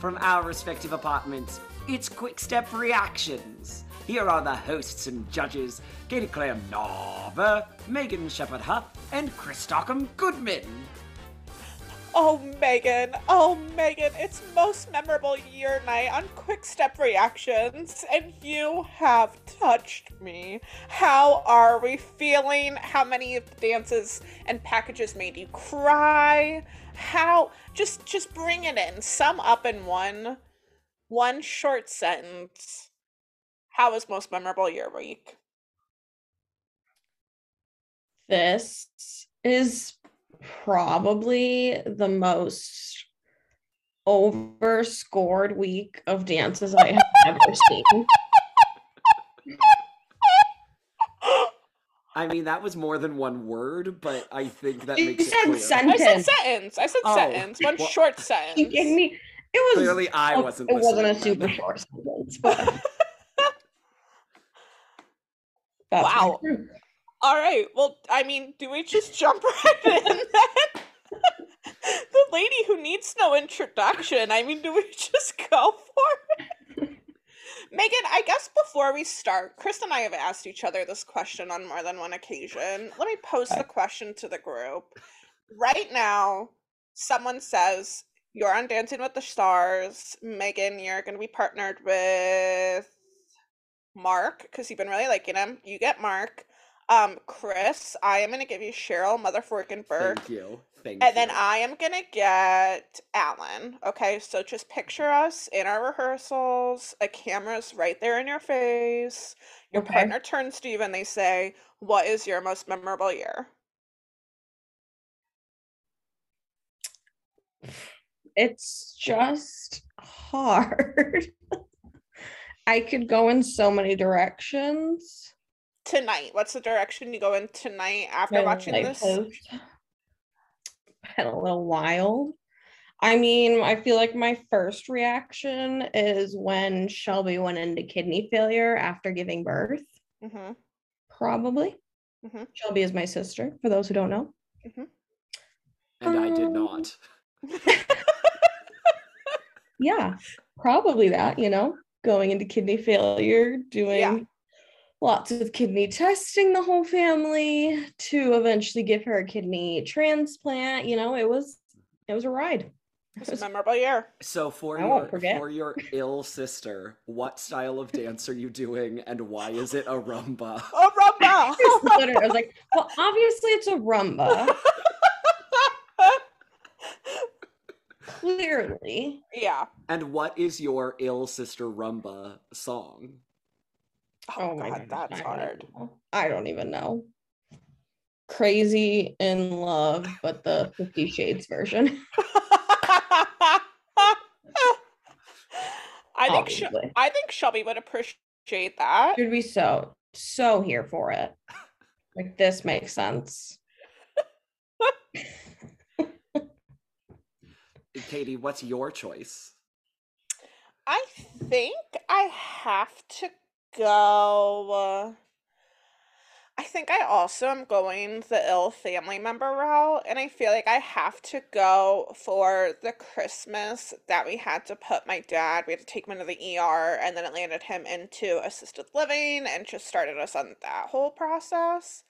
From our respective apartments, it's Quick Step Reactions. Here are the hosts and judges Katie Clare Narver, Megan Shepard Huff, and Chris Stockham Goodman. Oh, Megan. Oh, Megan. It's most memorable year night on Quick Step Reactions, and you have touched me. How are we feeling? How many of the dances and packages made you cry? How just just bring it in. Sum up in one one short sentence. How was most memorable year week? This is probably the most overscored week of dances I have ever seen. I mean, that was more than one word, but I think that You makes it said clear. sentence. I said sentence. I said Oh, sentence. One well- short You sentence. gave me it was Clearly, I wasn't. it wasn't a super then. short sentence, but Wow. All right. Well, I mean, do we just jump right in then? the lady who needs no introduction. I mean, do we just go for it? Megan, I guess before we start, Chris and I have asked each other this question on more than one occasion. Let me pose the question to the group. Right now, someone says, You're on Dancing with the Stars. Megan, you're going to be partnered with Mark because you've been really liking him. You get Mark. Um, Chris, I am gonna give you Cheryl Motherforkenberg, Thank you. Thank and then. I am gonna get Alan. Okay, so just picture mm-hmm. us in our rehearsals. A camera's right there in your face. Your Okay. partner turns to you and they say, "What is your most memorable year?" It's just hard. I could go in so many directions. Tonight. What's the direction you go in tonight after My watching this? has been a little wild. I mean, I feel like my first reaction is when Shelby went into kidney failure after giving birth. Mm-hmm. Probably. Mhm. Shelby is my sister, for those who don't know. and I did um, not. Yeah, probably that, you know, going into kidney failure, doing lots of kidney testing, the whole family to eventually give her a kidney transplant. You know, it was it was a ride. It's a memorable year. So for I your for your ill sister, what style of dance are you doing, and why is it a rumba? A rumba! Literally, I was like, well, obviously it's a rumba. Clearly. yeah. And what is your ill sister rumba song? Oh, oh, my god, that's I don't hard. I don't even know. Crazy in love, but the Fifty Shades version. I think Sh- I think Shelby would appreciate that. Should be so so here for it. Like this makes sense. Katie, what's your choice? I think I have to go. I think I also am going the ill family member route, and I feel like I have to go for the Christmas that we had to put my dad. We had to take him into the ER, and then it landed him into assisted living, and just started us on that whole process.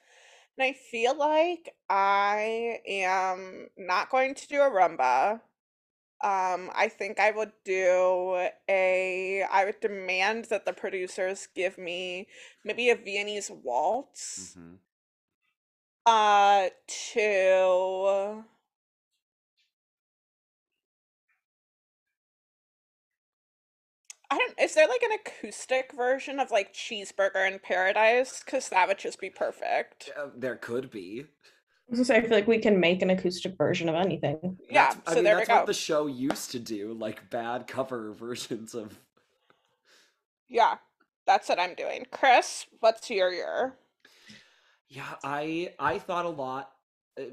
And I feel like I am not going to do a rumba. Um, I think I would do a, I would demand that the producers give me maybe a Viennese waltz, Mhm. uh, to, I don't, is there like an acoustic version of like Cheeseburger in Paradise? Because that would just be perfect. Uh, there could be. I was gonna say, I feel like we can make an acoustic version of anything. Yeah, That's- I so mean, there we that's go. what the show used to do, like bad cover versions of. Yeah, that's what I'm doing. Chris, what's your year? Yeah, I I thought a lot. uh,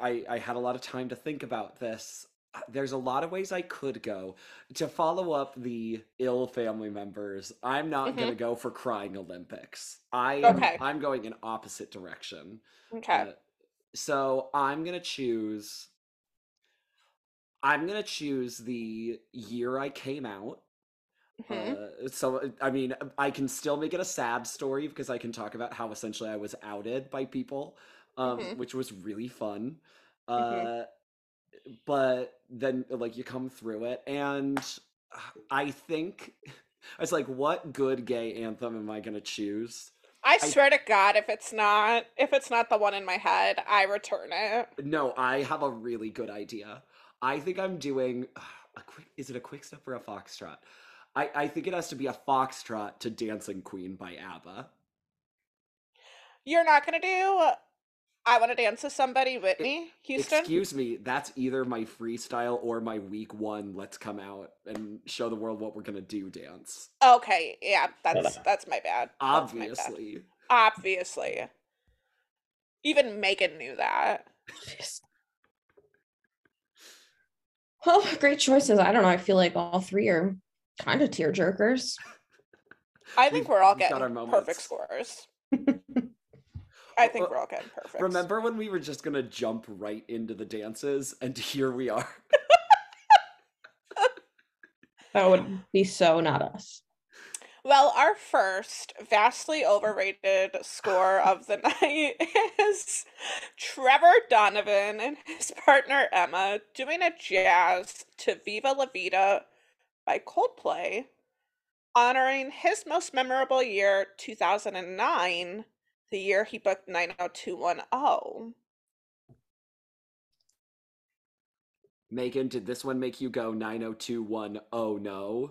I I had a lot of time to think about this. Uh, There's a lot of ways I could go. To follow up the ill family members, I'm not Mm-hmm. gonna go for crying Olympics. I am, Okay. I'm going in opposite direction. Okay. Uh, so I'm gonna choose. I'm gonna choose the year I came out. Mhm. Uh, so I mean, I can still make it a sad story because I can talk about how essentially I was outed by people, um, Mhm. which was really fun. Mhm. Uh, but then like you come through it, and I think I was like, what good gay anthem am I gonna choose? I swear to God, if it's not if it's not the one in my head, I return it. no, I have a really good idea. I think I'm doing a quick. Is it a quick step or a foxtrot? I I think it has to be a foxtrot to Dancing Queen by ABBA. You're not gonna do I Wanna Dance with Somebody, Whitney Houston? Excuse me, that's either my freestyle or my week one. Let's come out and show the world what we're gonna do dance. Okay, yeah, that's that's my bad. That's my bad. Obviously. Obviously. Even Megan knew that. Yes. Oh, great choices. I don't know. I feel like all three are kind of tear jerkers. I think We've- we're all we've got getting our perfect moments. scores. I think we're all good. perfect. Remember when we were just gonna jump right into the dances, and here we are. That would be so not us. Well, our first vastly overrated score of the night is Trevor Donovan and his partner Emma doing a jazz to Viva La Vida by Coldplay, honoring his most memorable year, 2009, the year he booked 90210. Megan, did this one make you go 90210 oh no?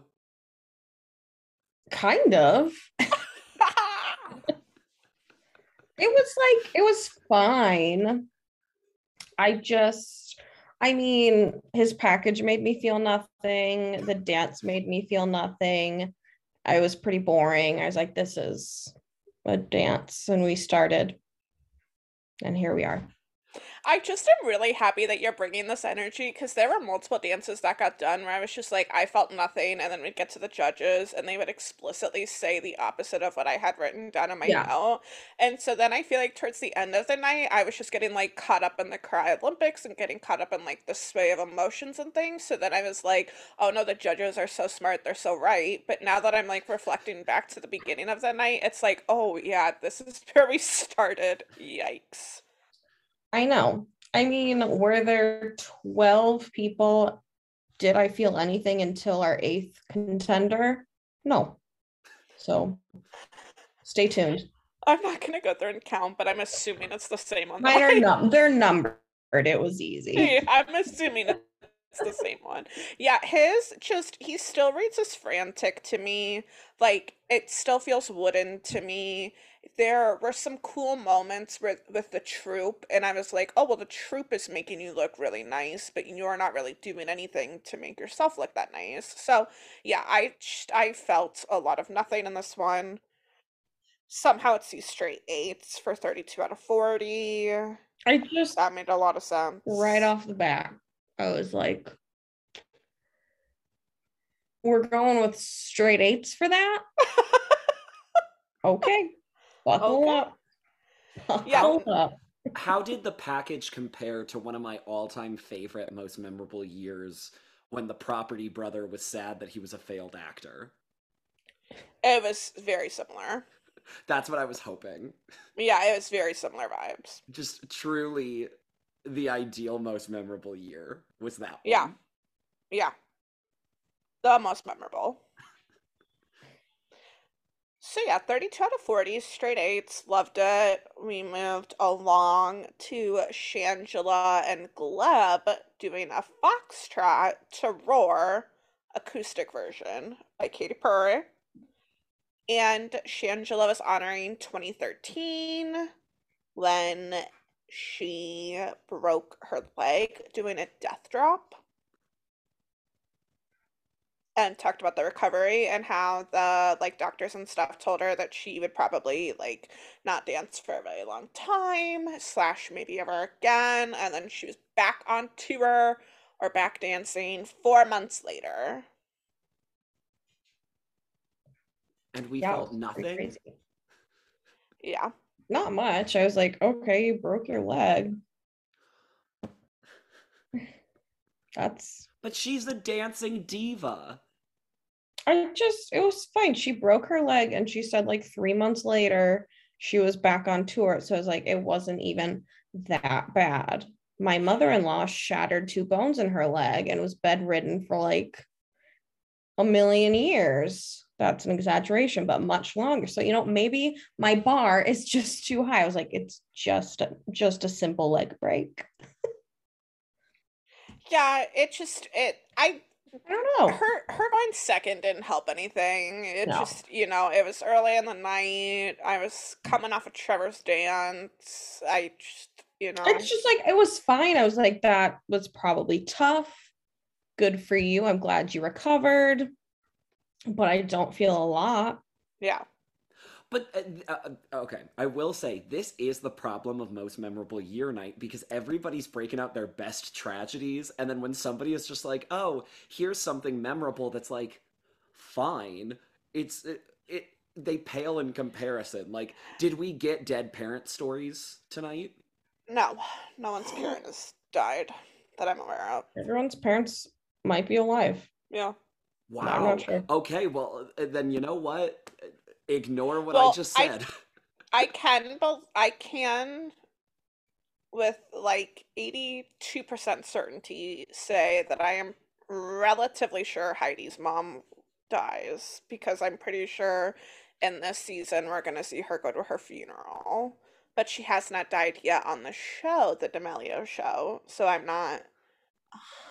Kind of. It was like it was fine. I just I mean, his package made me feel nothing. The dance made me feel nothing. I was pretty boring. I was like, this is a dance. And we started. And here we are. I just am really happy that you're bringing this energy because there were multiple dances that got done where I was just like, I felt nothing. And then we'd get to the judges and they would explicitly say the opposite of what I had written down in my Yeah. note. And so then I feel like towards the end of the night, I was just getting like caught up in the Cry Olympics and getting caught up in like the sway of emotions and things. So then I was like, oh no, the judges are so smart. They're so right. But now that I'm like reflecting back to the beginning of the night, it's like, oh yeah, this is where we started. Yikes. I know. I mean, were there 12 people? Did I feel anything until our eighth contender? No. So stay tuned. I'm not gonna go through and count, but I'm assuming it's the same on the Mine are num they're numbered. It was easy. I'm assuming it's the same one. Yeah, his just he still reads as frantic to me. Like it still feels wooden to me. There were some cool moments with with the troop, and I was like, oh well, the troop is making you look really nice, but you're not really doing anything to make yourself look that nice. So yeah, I, I felt a lot of nothing in this one. Somehow it's these straight eights for 32 out of 40. I just That made a lot of sense. right off the bat, I was like, we're going with straight eights for that. Okay. Buckle Okay. up. Yeah. Buckle up. How did the package compare to one of my all-time favorite, most memorable years when the property brother was sad that he was a failed actor? It was very similar. That's what I was hoping. Yeah, it was very similar vibes. Just truly the ideal, most memorable year was that one. Yeah. Yeah. The most memorable. So yeah, 32 out of 40, straight eights, loved it. We moved along to Shangela and Gleb doing a foxtrot to Roar acoustic version by Katy Perry. And Shangela was honoring 2013 when she broke her leg doing a death drop and talked about the recovery and how the like doctors and stuff told her that she would probably like not dance for a very long time slash maybe ever again and then she was back on tour or back dancing four months later And we Yeah, felt nothing. yeah Not much. I was like, okay, you broke your leg. That's But she's a dancing diva. I just it was fine. She broke her leg and she said like three months later she was back on tour. So it was like it wasn't even that bad. My mother-in-law shattered two bones in her leg and was bedridden for like a million years. That's an exaggeration, but much longer. So you know, maybe my bar is just too high. I was like, it's just just a simple leg break. Yeah, it just it I I don't know. her her going second didn't help anything. It No. just you know, it was early in the night. I was coming off of Trevor's dance. I just you know it's just like it was fine. I was like, that was probably tough. Good for you. I'm glad you recovered, but I don't feel a lot. yeah. But uh, uh, okay, I will say this is the problem of most memorable year night because everybody's breaking out their best tragedies, and then when somebody is just like, "Oh, here's something memorable," that's like, fine. It's it, it they pale in comparison. Like, did we get dead parent stories tonight? No, no one's parent has died that I'm aware of. Everyone's parents might be alive. Yeah. Wow. I'm not sure. Okay, well uh, then you know what? Ignore what I just said. I can bel I can with like 82% certainty say that I am relatively sure Heidi's mom dies because I'm pretty sure in this season we're going to see her go to her funeral. But she has not died yet on the show, the D'Amelio show. So I'm not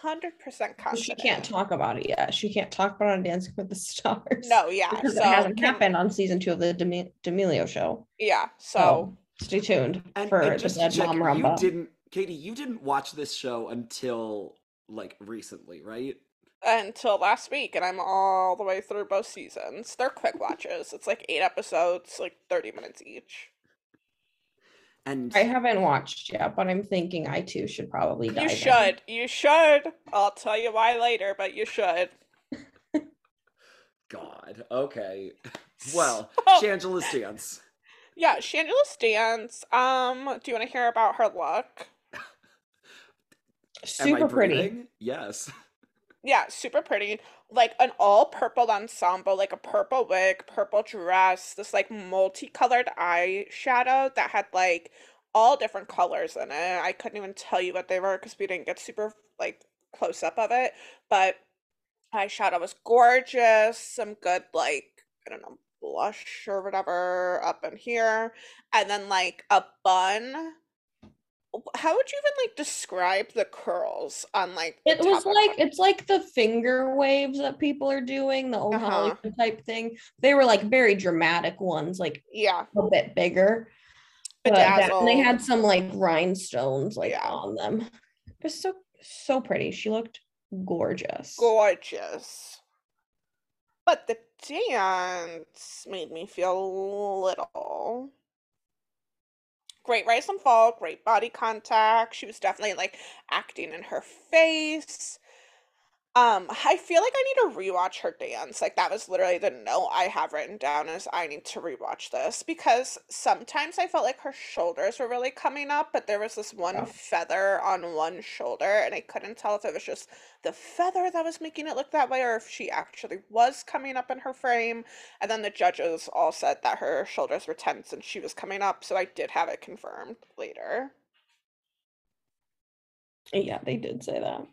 100% confident. She can't talk about it yet. She can't talk about it on Dancing with the Stars. No, yeah. because so it hasn't happened on season two of the Demi- D'Amelio show. Yeah. So So stay tuned And, for and the just to Dead check, Mom you didn't, Katie, you didn't watch this show until like recently, right? until last week, and I'm all the way through both seasons. They're quick watches. It's like eight episodes, like 30 minutes each. And I haven't watched yet, but I'm thinking I too should probably dive You in. should. You should. I'll tell you why later, but you should. God, okay. Well, So- Shangela's dance. yeah, Shangela's dance. Um, do you want to hear about her look? Super pretty. Yes. Yeah, super pretty. Like an all purple ensemble, like a purple wig, purple dress, this like multicolored eyeshadow that had like all different colors in it. I couldn't even tell you what they were because we didn't get super like close up of it. But eyeshadow was gorgeous. Some good like I don't know blush or whatever up in here, and then like a bun. How would you even like describe the curls on like? It was like it's like the finger waves that people are doing, the old Uh-huh. Hollywood type thing. They were like very dramatic ones, like yeah, a bit bigger. But that, and they had some like rhinestones like Yeah. on them. It was so so pretty. She looked gorgeous. gorgeous. But the dance made me feel little. Great rise and fall, great body contact. She was definitely like acting in her face. Um, I feel like I need to rewatch her dance. Like that was literally the note I have written down is I need to rewatch this because sometimes I felt like her shoulders were really coming up, but there was this one Yeah. feather on one shoulder and I couldn't tell if it was just the feather that was making it look that way or if she actually was coming up in her frame. And then the judges all said that her shoulders were tense and she was coming up, so I did have it confirmed later. Yeah, they did say that.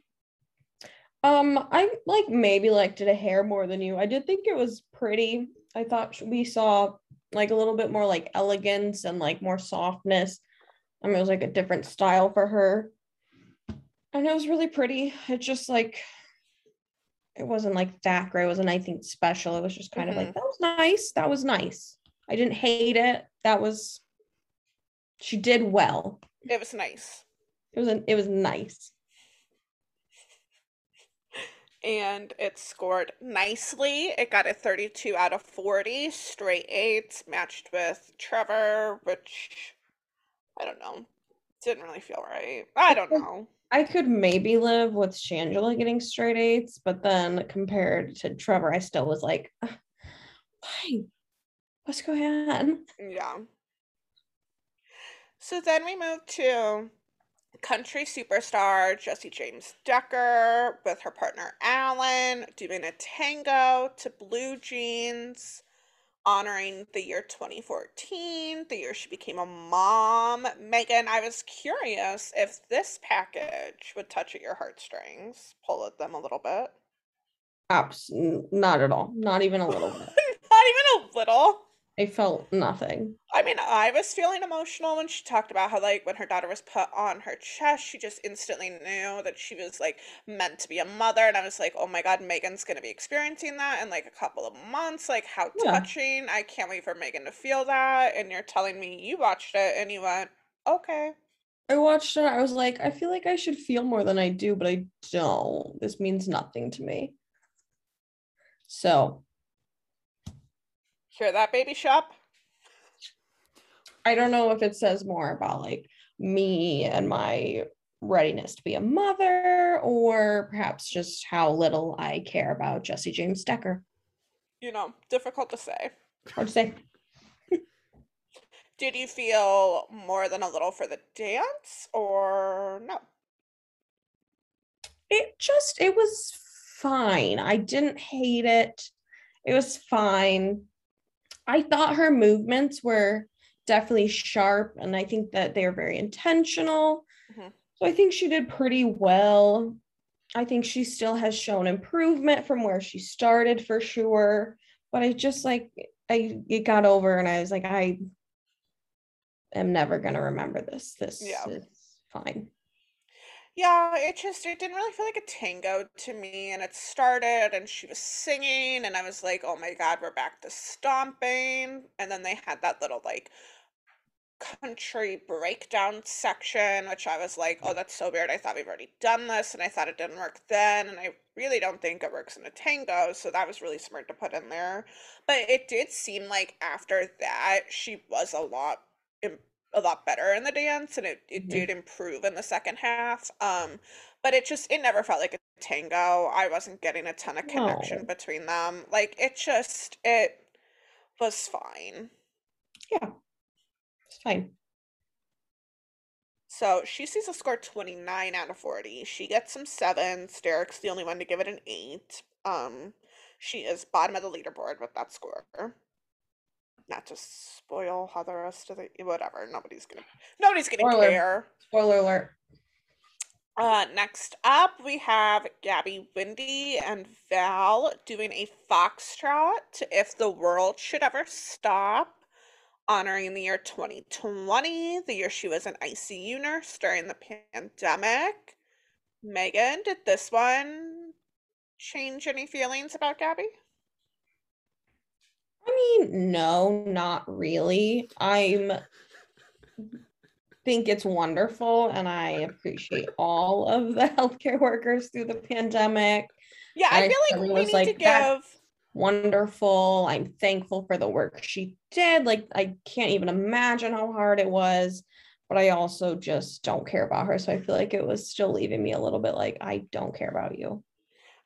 Um, I like maybe liked it a hair more than you. I did think it was pretty. I thought we saw like a little bit more like elegance and like more softness. I mean, it was like a different style for her. And it was really pretty. It just like it wasn't like that great. It wasn't anything special. It was just kind of like that was nice. That was nice. I didn't hate it. That was she did well. It was nice. It was an, it was nice. And it scored nicely. It got a 32 out of 40, straight eights, matched with Trevor, which I don't know. Didn't really feel right. I don't know. I could maybe live with Shangela getting straight eights, but then compared to Trevor, I still was like, "Ah, why? What's going on? Yeah. So then we moved to country superstar Jessie James Decker with her partner Alan doing a tango to Blue Jeans, honoring the year 2014, the year she became a mom. Megan, I was curious if this package would touch at your heartstrings, pull at them a little bit. Abs- not at all. Not even a little bit. Not even a little. I felt nothing. I mean, I was feeling emotional when she talked about how, like, when her daughter was put on her chest, she just instantly knew that she was, like, meant to be a mother. And I was like, oh my God, Megan's going to be experiencing that in, like, a couple of months. Like, how Yeah. touching. I can't wait for Megan to feel that. And you're telling me you watched it and you went, okay. I watched it. I was like, I feel like I should feel more than I do, but I don't. This means nothing to me. So Hear that, baby shop? I don't know if it says more about like me and my readiness to be a mother, or perhaps just how little I care about Jessie James Decker. You know, difficult to say. Hard to say. Did you feel more than a little for the dance or no? It just it was fine. I didn't hate it. It was fine. I thought her movements were definitely sharp, and I think that they're very intentional. Mhm. So I think she did pretty well. I think she still has shown improvement from where she started for sure. But I just like I it got over and I was like, I am never gonna remember this. This Yeah. is fine. Yeah, it just it didn't really feel like a tango to me and it started and she was singing and I was like, "Oh my God, we're back to stomping." And then they had that little like country breakdown section, which I was like, "Oh, that's so weird. I thought we've already done this and I thought it didn't work then and I really don't think it works in a tango." So that was really smart to put in there. But it did seem like after that she was a lot a lot better in the dance and it, it Mhm. did improve in the second half um but it just it never felt like a tango i wasn't getting a ton of connection No. between them like it just it was fine Yeah. It's fine. so she sees a score 29 out of 40 she gets some sevens derek's the only one to give it an eight um she is bottom of the leaderboard with that score not to spoil how the rest of the whatever nobody's gonna nobody's gonna Spoiler. care Spoiler alert. Uh, next up, we have Gabby, Windey, and Val doing a foxtrot If the World Should Ever Stop, honoring the year 2020, the year she was an ICU nurse during the pandemic. Megan, did this one change any feelings about Gabby? I mean, no, not really. I'm think it's wonderful and I appreciate all of the healthcare workers through the pandemic. Yeah, I I feel like we need like, to give. Wonderful. I'm thankful for the work she did. Like I can't even imagine how hard it was, but I also just don't care about her. So I feel like it was still leaving me a little bit like I don't care about you.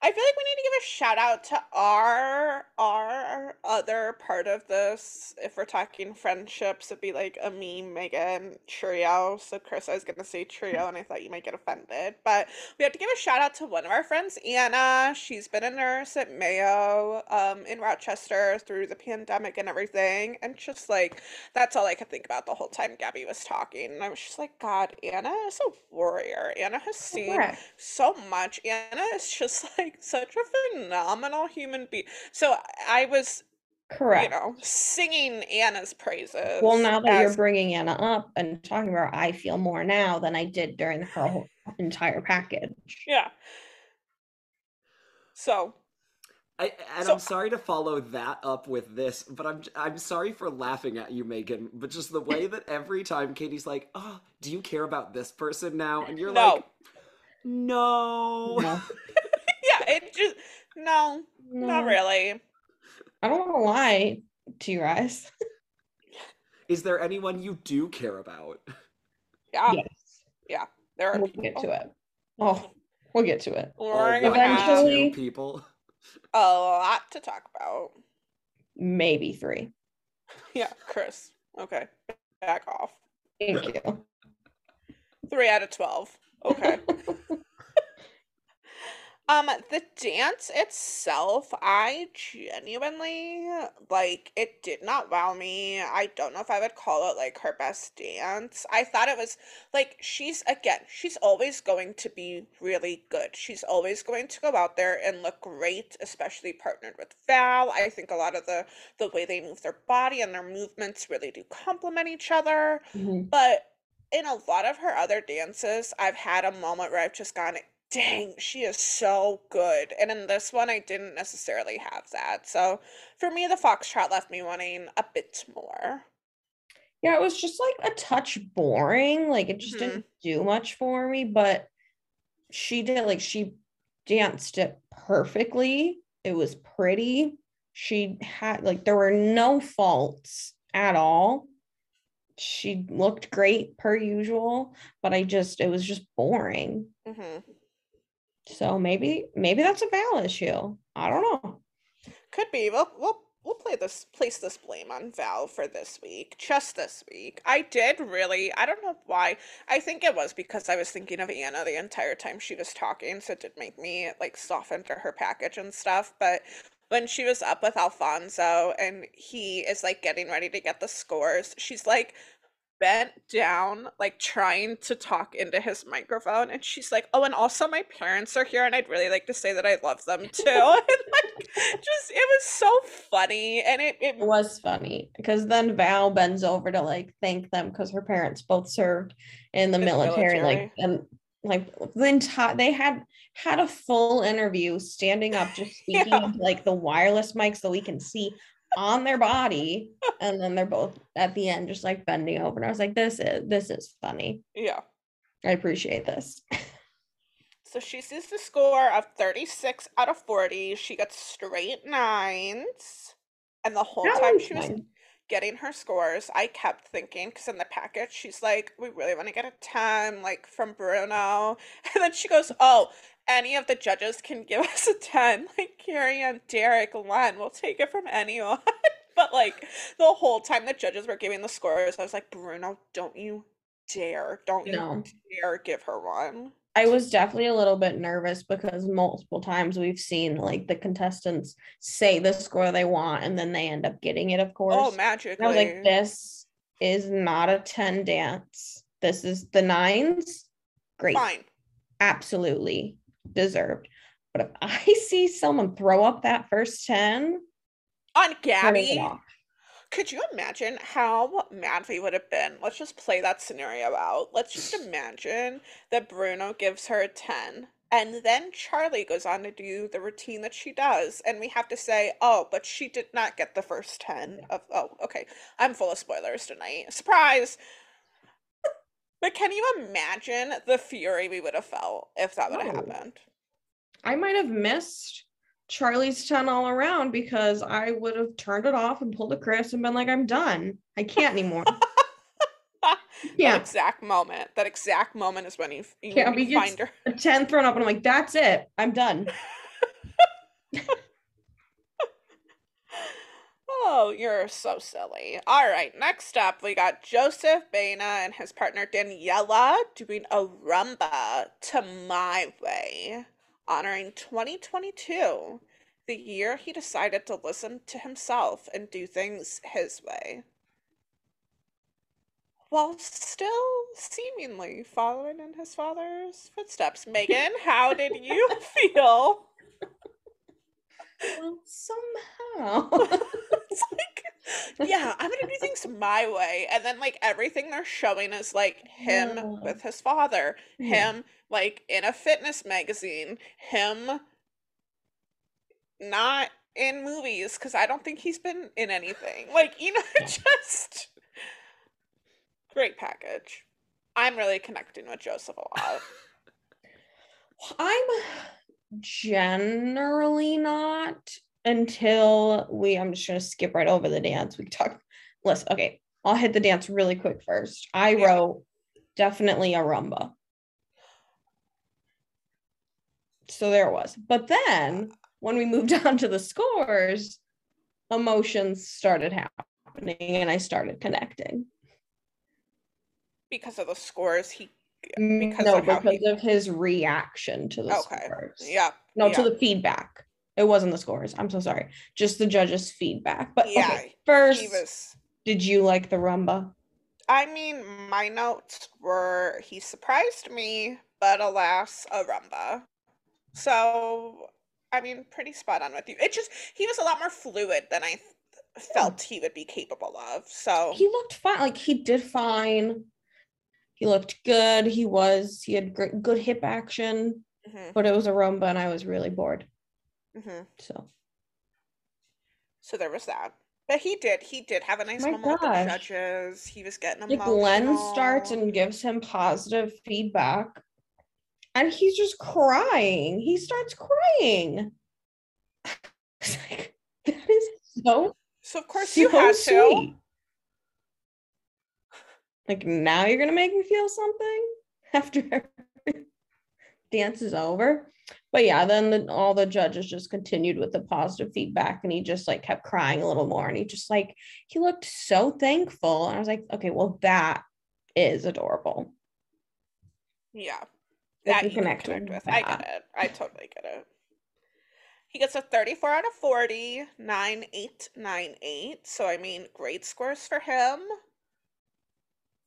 I feel like we need to give a shout out to our our other part of this. If we're talking friendships, it'd be like a me, Megan, trio. So Chris, I was gonna say trio, and I thought you might get offended, but we have to give a shout out to one of our friends, Anna. She's been a nurse at Mayo, um, in Rochester through the pandemic and everything, and just like that's all I could think about the whole time Gabby was talking. And I was just like, God, Anna is a warrior. Anna has seen so much. Anna is just like such a phenomenal human being. So I was, correct, you know, singing Anna's praises. Well, now that you're bringing Anna up and talking about, her, I feel more now than I did during her whole entire package. yeah. So I, and So- I'm sorry to follow that up with this, but I'm I'm sorry for laughing at you, Megan. But just the way that every time Katie's like, "Oh, do you care about this person now?" and you're No. like, "No." No, yeah, it just no, not really. I don't want to lie to you guys. Is there anyone you do care about? Yeah, yes, there are we'll get to it. Oh, we'll get to it. We're Oh, gonna one or have Eventually- people. a lot to talk about. Maybe three. Yeah, Chris. Okay, back off. Thank you. Three out of 12. Okay. Um, the dance itself, I genuinely like it did not wow me. I don't know if I would call it like her best dance. I thought it was like she's again, she's always going to be really good. She's always going to go out there and look great, especially partnered with Val. I think a lot of the the way they move their body and their movements really do complement each other. Mhm. But in a lot of her other dances, I've had a moment where I've just gone, dang, she is so good. And in this one, I didn't necessarily have that. So for me, the Foxtrot left me wanting a bit more. Yeah, it was just like a touch boring. Like it just Mhm. didn't do much for me, but she did like she danced it perfectly. It was pretty. She had like there were no faults at all. She looked great per usual, but I just it was just boring. hmm So maybe maybe that's a Val issue. I don't know. Could be. We'll, we'll, we'll play this, place this blame on Val for this week, just this week. I did really, I don't know why. I think it was because I was thinking of Anna the entire time she was talking, so it did make me like soften to her package and stuff. But when she was up with Alfonso and he is like getting ready to get the scores, she's like bent down, like trying to talk into his microphone. And she's like, Oh, and also my parents are here, and I'd really like to say that I love them too. and like, just, it was so funny. And it, it was funny because then Val bends over to like thank them because her parents both served in the In the military, military. like and like the entire they had had a full interview standing up just speaking Yeah. like the wireless mic so we can see on their body and then they're both at the end just like bending over and I was like this is this is funny yeah. I appreciate this So she sees the score of 36 out of 40. She gets straight nines. And the whole That time she was getting her scores, I kept thinking, because in the package, she's like, we really want to get a 10, like from Bruno. And then she goes, oh, any of the judges can give us a 10. Like Carrie and Derek, Len, we'll take it from anyone. but like the whole time the judges were giving the scores, I was like, Bruno, don't you dare, don't you dare give her one. I was definitely a little bit nervous because multiple times we've seen like the contestants say the score they want and then they end up getting it, of oh, course. Oh, And magically. I was like, this is not a 10 dance. This is the nines. Great. Fine. Absolutely deserved. But if I see someone throw up that first 10, On Gabby, could you imagine how mad we would have been? Let's just play that scenario out. Let's just imagine that Bruno gives her a 10. And then Charli goes on to do the routine that she does. And we have to say, oh, but she did not get the first 10 of. Oh, okay. I'm full of spoilers tonight. Surprise! But can you imagine the fury we would have felt if that would have Oh. happened? I might have missed Charli's 10 all around because I would have turned it off and pulled a Chris and been like, I'm done. I can't anymore. yeah. That yeah. exact moment. That exact moment is when you, you, Gabby you find her. a 10 thrown up and I'm like, that's it. I'm done. Oh, you're so silly. All right, next up, we got Joseph Baena and his partner Daniella doing a rumba to My Way, honoring 2022, the year he decided to listen to himself and do things his way. While still seemingly following in his father's footsteps. Megan, how did you feel? Well, somehow. It's like, yeah, I'm gonna do things my way. And then, like, everything they're showing is like him with his father, Yeah. him, like, in a fitness magazine, him not in movies, because I don't think he's been in anything. Like, you know, just great package. I'm really connecting with Joseph a lot. I'm generally not until we I'm just gonna skip right over the dance. We can talk listen, okay. I'll hit the dance really quick first. I Yeah. wrote definitely a rumba. So there it was. But then when we moved on to the scores, emotions started happening and I started connecting. because of the scores he mm, because no, of because he of his reaction to the Okay. scores. yeah No, yeah. to the feedback. It wasn't the scores. I'm so sorry. Just the judges' feedback. But Yeah, okay, first, he was did you like the rumba? I mean, my notes were he surprised me, but alas, a rumba. So, I mean, pretty spot on with you. It just he was a lot more fluid than I th- felt he would be capable of. So, He looked fine. Like he did fine. He looked good. He was. He had great, good hip action. mhm, But it was a rumba, and I was really bored. Mhm. So so there was that. But he did. He did have a nice My moment with the judges. He was getting like emotional. Glenn starts and gives him positive feedback, and he's just crying. He starts crying. Like, that is so so of course so you had to. Like now you're gonna make me feel something after dance is over. But yeah, then the, all the judges just continued with the positive feedback, and he just like kept crying a little more, and he just like he looked so thankful, and I was like, okay, well that is adorable. Yeah. I That you connect connect with with. I get it. I totally get it. He gets a 34 out of 40, 9898. So I mean, great scores for him.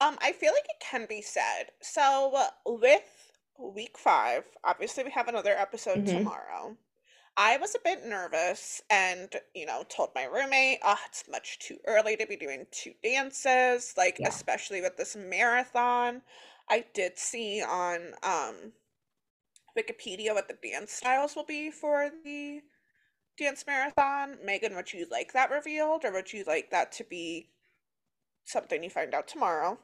Um, I feel like it can be said. So with week five, obviously we have another episode Mhm. tomorrow. I was a bit nervous and, you know, told my roommate, oh, it's much too early to be doing two dances, like, Yeah. especially with this marathon. I did see on um, Wikipedia what the dance styles will be for the dance marathon. Megan, would you like that revealed or would you like that to be something you find out tomorrow?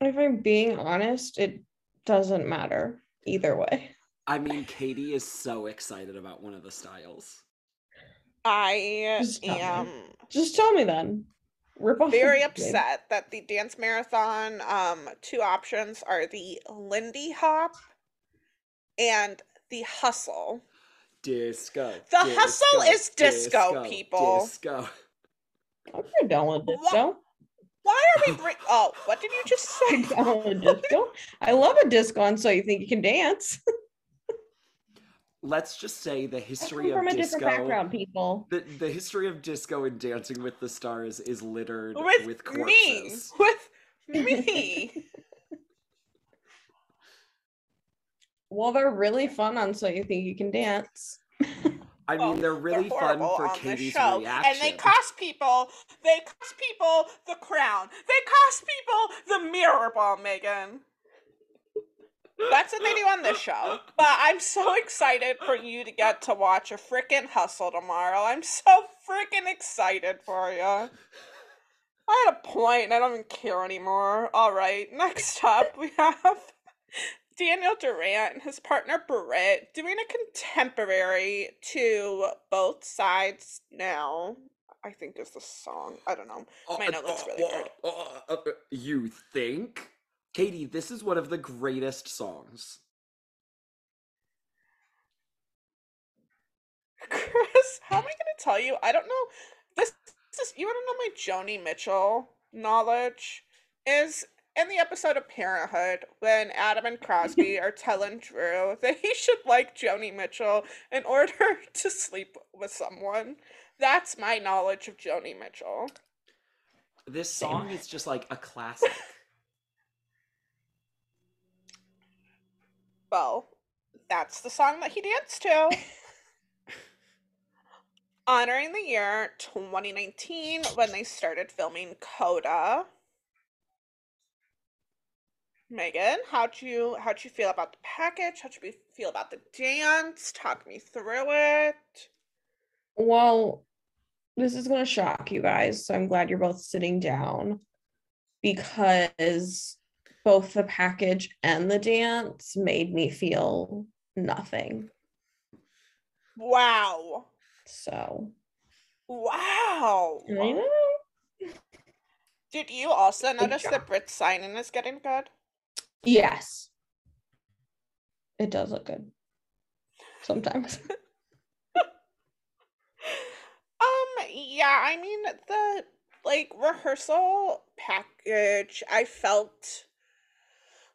If I'm being honest, it doesn't matter either way. I mean, Katie is so excited about one of the styles. I Just tell me. am Just tell me then. Rip off very Band-Aid. upset that the dance marathon um two options are the Lindy Hop and the Hustle. Disco. The hustle is disco, people. Disco. I'm pretty down with disco. Why are we bring Oh, what did you just I'm say? down disco. I love a disco on So You Think You Can Dance. Let's just say the history of from a disco. different background, people. The, the history of disco and Dancing with the Stars is littered With, with, me. With me. Well, they're really fun on So You Think You Can Dance. I mean, they're really fun for Katie's show, reaction. And they cost people, they cost people the crown. They cost people the mirror ball, Megan. That's what they do on this show. But I'm so excited for you to get to watch a freaking hustle tomorrow. I'm so freaking excited for you. I had a point and I don't even care anymore. All right, next up we have Daniel Durant and his partner Britt doing a contemporary to both sides now. I think is the song. I don't know. My note looks really weird. oh, uh, uh, you think? Katie, this is one of the greatest songs. Chris, how am I going to tell you? I don't know. This, this is, you want to know my Joni Mitchell knowledge? Is in the episode of Parenthood when Adam and Crosby are telling Drew that he should like Joni Mitchell in order to sleep with someone. That's my knowledge of Joni Mitchell. This Same. song is just like a classic. Well, that's the song that he danced to. Honoring the year 2019 when they started filming Coda. Megan, how'd you how'd you feel about the package? How'd you be- feel about the dance? Talk me through it. Well, this is going to shock you guys. So I'm glad you're both sitting down because both the package and the dance made me feel nothing. Wow. So, Wow. I know. Did you also notice that Britt's signing is getting good? Yes. It does look good. Sometimes. Um, yeah, I mean the like rehearsal package, I felt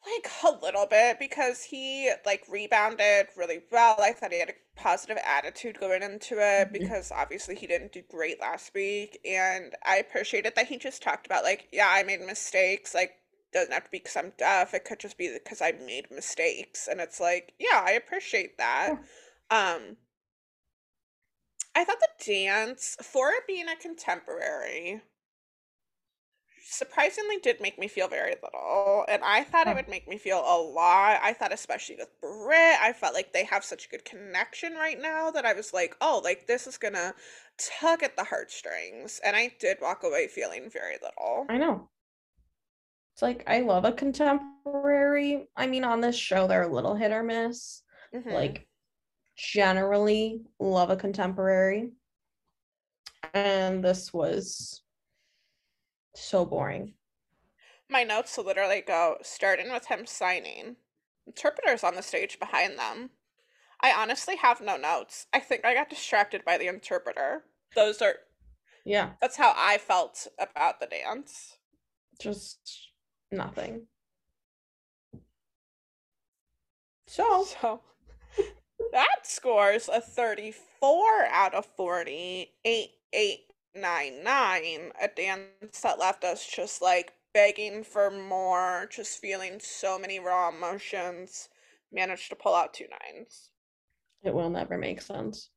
Like a little bit because he like rebounded really well. I thought he had a positive attitude going into it Mhm. because obviously he didn't do great last week. And I appreciated that he just talked about like, yeah, I made mistakes. Like, doesn't have to be because I'm deaf. It could just be because I made mistakes. And it's like, yeah, I appreciate that. Um, I thought the dance for it being a contemporary surprisingly did make me feel very little. And I thought it would make me feel a lot. I thought, especially with Britt, I felt like they have such a good connection right now that I was like, oh, like this is gonna tug at the heartstrings. And I did walk away feeling very little. I know. It's like I love a contemporary. I mean, on this show, they're a little hit or miss. Mhm. Like, generally love a contemporary. And this was so boring. my notes literally go starting with him signing. Interpreters on the stage behind them. I honestly have no notes. I think I got distracted by the interpreter. Those are Yeah, that's how I felt about the dance. just nothing. So, So that scores a 34 out of 40, 8899. A dance that left us just like begging for more, just feeling so many raw emotions. Managed to pull out two nines. it will never make sense.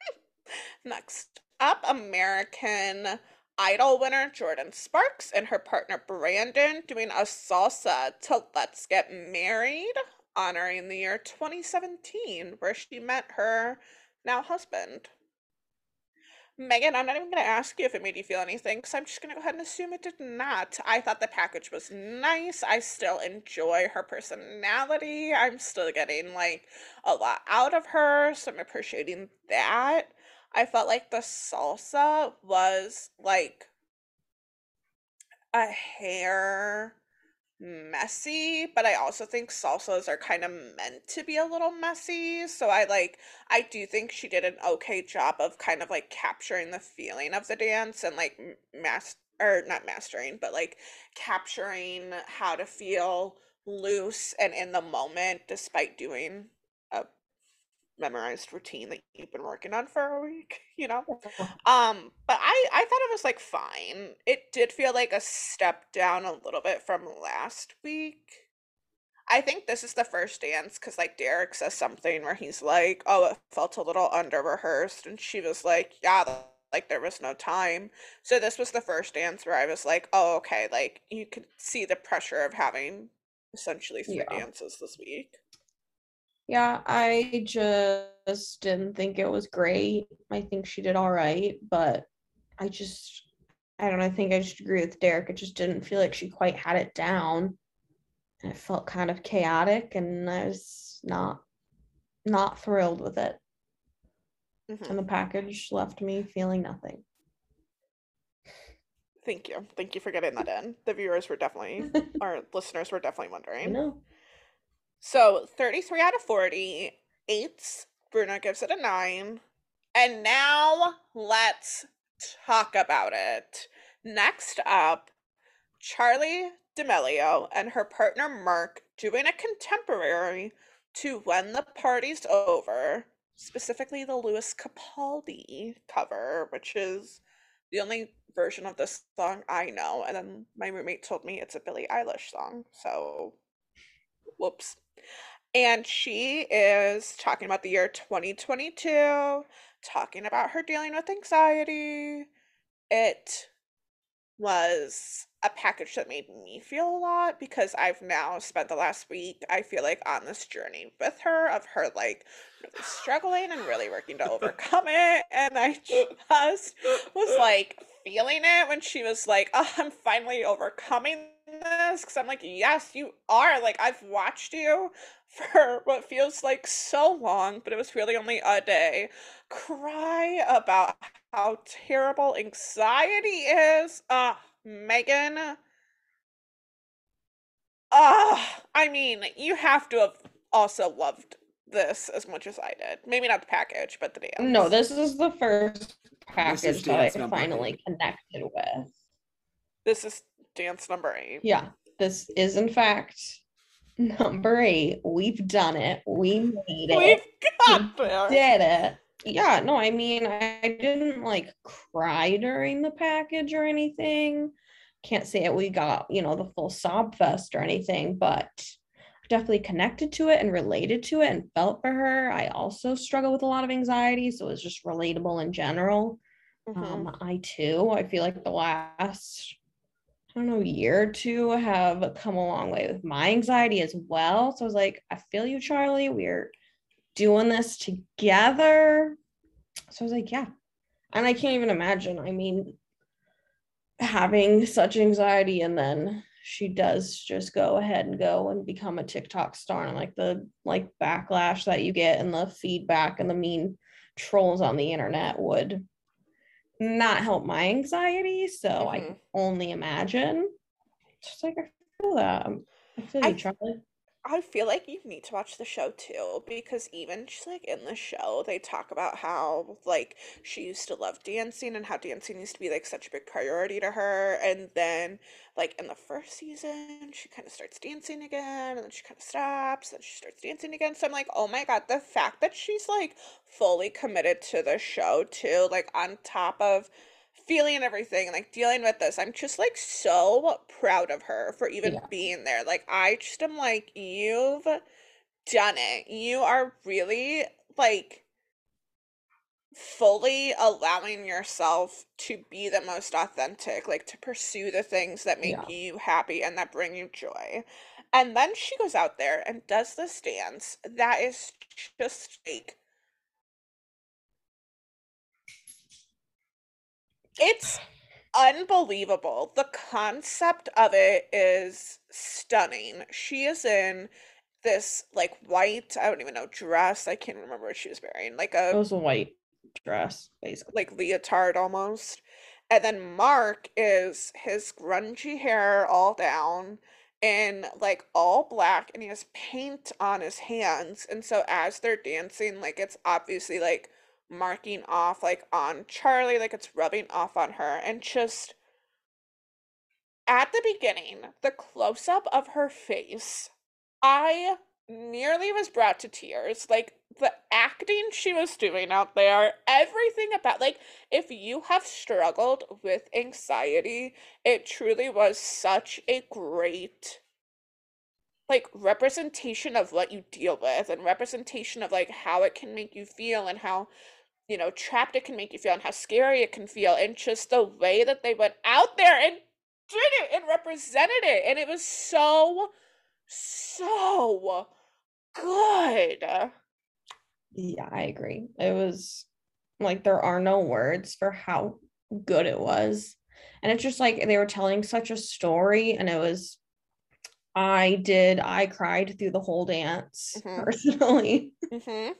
Next up, American Idol winner Jordin Sparks and her partner Brandon doing a salsa to Let's Get Married, honoring the year 2017, where she met her now husband. Megan, I'm not even going to ask you if it made you feel anything because I'm just going to go ahead and assume it did not. I thought the package was nice. I still enjoy her personality. I'm still getting like a lot out of her, so I'm appreciating that. I felt like the salsa was like a hair messy, but I also think salsas are kind of meant to be a little messy. So I like I do think she did an okay job of kind of like capturing the feeling of the dance and like m- mas or not mastering, but like capturing how to feel loose and in the moment despite doing a memorized routine that you've been working on for a week, you know? Um, but I I thought it was like fine. It did feel like a step down a little bit from last week. I think this is the first dance because like Derek says something where he's like, "Oh, it felt a little under rehearsed," and she was like, "Yeah, like there was no time." So this was the first dance where I was like, "Oh, okay." Like you could see the pressure of having essentially three Yeah. dances this week. Yeah, I just didn't think it was great. I think she did all right, but I just, I don't know. I think I just agree with Derek. It just didn't feel like she quite had it down. And it felt kind of chaotic, and I was not, not thrilled with it. Mhm. And the package left me feeling nothing. Thank you. Thank you for getting that in. The viewers were definitely, our listeners were definitely I wondering. know. So 33 out of 40, eights. Bruno gives it a nine. And now let's talk about it. Next up, Charli D'Amelio and her partner Mark doing a contemporary to When the Party's Over, specifically the Lewis Capaldi cover, which is the only version of this song I know. And then my roommate told me it's a Billie Eilish song. So, whoops. And she is talking about the year 2022, talking about her dealing with anxiety. It was a package that made me feel a lot because I've now spent the last week, I feel like, on this journey with her of her like really struggling and really working to overcome it. And I just was like feeling it when she was like, oh, I'm finally overcoming this. Cause I'm like, yes, you are. Like, I've watched you for what feels like so long, but it was really only a day. Cry about how terrible anxiety is. Ah, Megan. Ah, I mean, you have to have also loved this as much as I did. Maybe not the package, but the dance. No, this is the first package that I finally connected with. This is dance number eight. Yeah. this is in fact number eight. We've done it. We made it. We've got there. did it. Yeah, no, I mean, I didn't like cry during the package or anything. Can't say it. We got, you know, the full sob fest or anything, but definitely connected to it and related to it and felt for her. I also struggle with a lot of anxiety, so it was just relatable in general. Mhm. Um, I too, I feel like the last, I don't know, year or two have come a long way with my anxiety as well. So I was like, I feel you, Charli. We're doing this together. So I was like, yeah. And I can't even imagine. I mean, having such anxiety and then she does just go ahead and go and become a TikTok star and like the like backlash that you get and the feedback and the mean trolls on the internet would not help my anxiety. So I can Mhm. only imagine. Just like I feel that. I feel I you, Charli. I feel like you need to watch the show too because even just like in the show they talk about how like she used to love dancing and how dancing used to be like such a big priority to her and then like in the first season she kind of starts dancing again and then she kind of stops then she starts dancing again so I'm like oh my god the fact that she's like fully committed to the show too like on top of feeling and everything and like dealing with this i'm just like so proud of her for even Yeah. being there like i just am like you've done it you are really like fully allowing yourself to be the most authentic like to pursue the things that make Yeah. you happy and that bring you joy and then she goes out there and does this dance that is just like It's unbelievable. The concept of it is stunning. She is in this like white, I don't even know, dress. I can't remember what she was wearing. Like a It was a white dress, basically. like leotard almost. And then Mark is his grungy hair all down in like all black and he has paint on his hands. And so as they're dancing, like it's obviously like marking off like on Charli, like it's rubbing off on her. And just at the beginning, the close up of her face, I nearly was brought to tears. Like the acting she was doing out there, everything about like if you have struggled with anxiety, it truly was such a great like representation of what you deal with and representation of like how it can make you feel and how you know trapped it can make you feel and how scary it can feel and just the way that they went out there and did it and represented it and it was so so good Yeah, I agree. It was like there are no words for how good it was. And it's just like they were telling such a story, and it was I did, I cried through the whole dance Mhm. personally. hmm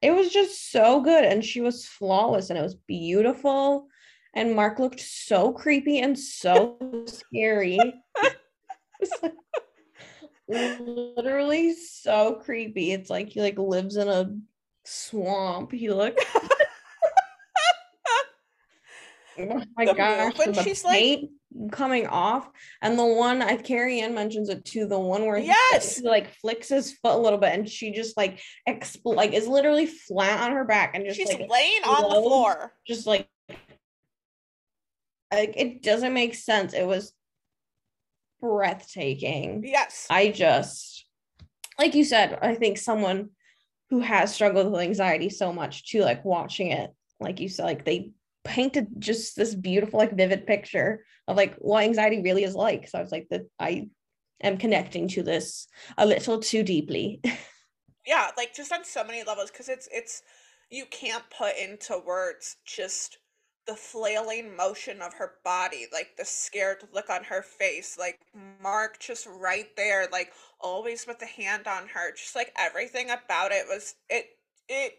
It was just so good, and she was flawless, and it was beautiful. And Mark looked so creepy and so scary. Literally so creepy. It's like he like lives in a swamp. He looked Oh my gosh, the she's, like- coming off, and the one I Carrie Ann mentions it too. The one where Yes! he, like flicks his foot a little bit, and she just like expl- like is literally flat on her back and just she's like laying on the floor just like like it doesn't make sense. It was breathtaking. yes I just, like you said, I think someone who has struggled with anxiety so much too, like watching it, like you said, like they painted just this beautiful, like vivid picture of like what anxiety really is like. So I was like, that I am connecting to this a little too deeply. yeah like just on so many levels because it's it's you can't put into words just the flailing motion of her body like the scared look on her face like mark just right there like always with the hand on her just like everything about it was it it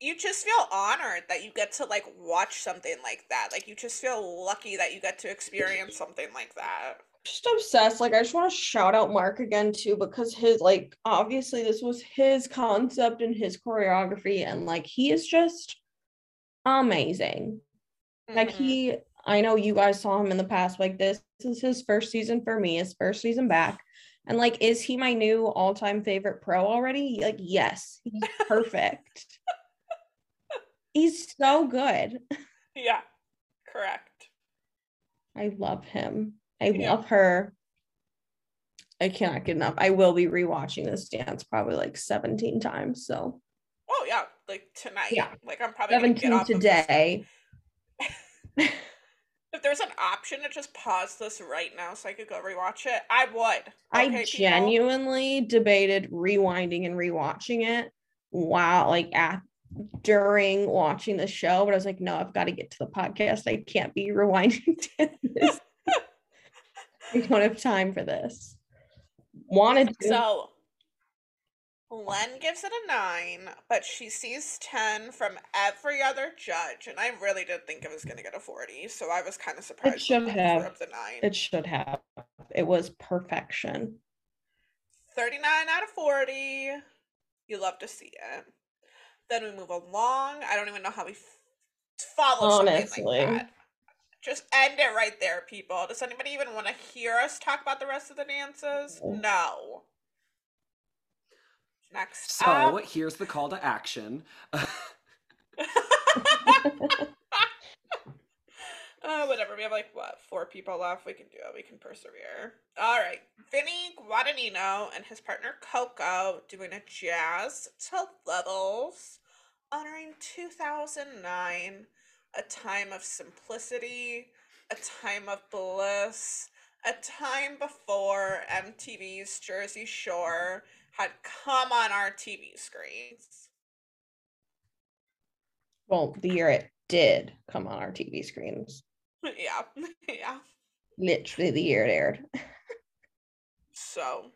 you just feel honored that you get to like watch something like that like you just feel lucky that you get to experience something like that just obsessed. Like I just want to shout out Mark again too, because his like obviously this was his concept and his choreography, and like he is just amazing. Like Mhm. he I know you guys saw him in the past. Like this, this is his first season for me, his first season back. And like, is he my new all-time favorite pro already? Like, yes, he's perfect. He's so good. Yeah, correct. I love him. I Yeah. love her. I cannot get enough. I will be rewatching this dance probably like 17 times. So Oh yeah, like tonight. Yeah. Like I'm probably gonna get 17 off today. If there's an option to just pause this right now so I could go rewatch it, I would. I Okay, people? genuinely debated rewinding and rewatching it while like at during watching the show, but I was like, no, I've got to get to the podcast. I can't be rewinding this. I don't have time for this. Wanted to. So Len gives it a nine, but she sees 10 from every other judge, and I really did think it was going to get a 40, so I was kind of surprised. It should have. up the nine. it should have. It was perfection. 39 out of 40. You love to see it. Then we move along. I don't even know how we f- follow Honestly. something like that. Just end it right there, people. Does anybody even want to hear us talk about the rest of the dances? No. No. Next So up. here's the call to action. Uh, whatever. We have like what four people left. We can do it. We can persevere. All right. Vinny Guadagnino and his partner Koko doing a jazz to levels, honoring 2009, a time of simplicity, a time of bliss, a time before MTV's Jersey Shore had come on our TV screens. Well, the year it did come on our TV screens. yeah, yeah. Literally the year it aired. So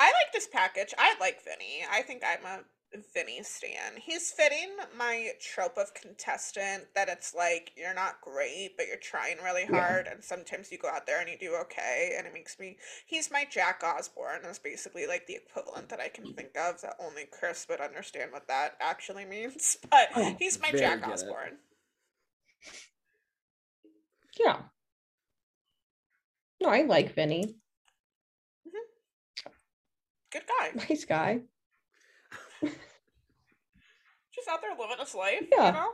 I like this package. I like Vinny. I think I'm a Vinny stan. He's fitting my trope of contestant that it's like you're not great, but you're trying really Yeah. hard, and sometimes you go out there and you do okay, and it makes me. He's my Jack Osbourne is basically like the equivalent that I can mm. think of that only Chris would understand what that actually means. But Oh, he's my very Jack get it. Yeah. No, I like Vinny. Good guy. Nice guy. just out there living his life, Yeah. you know?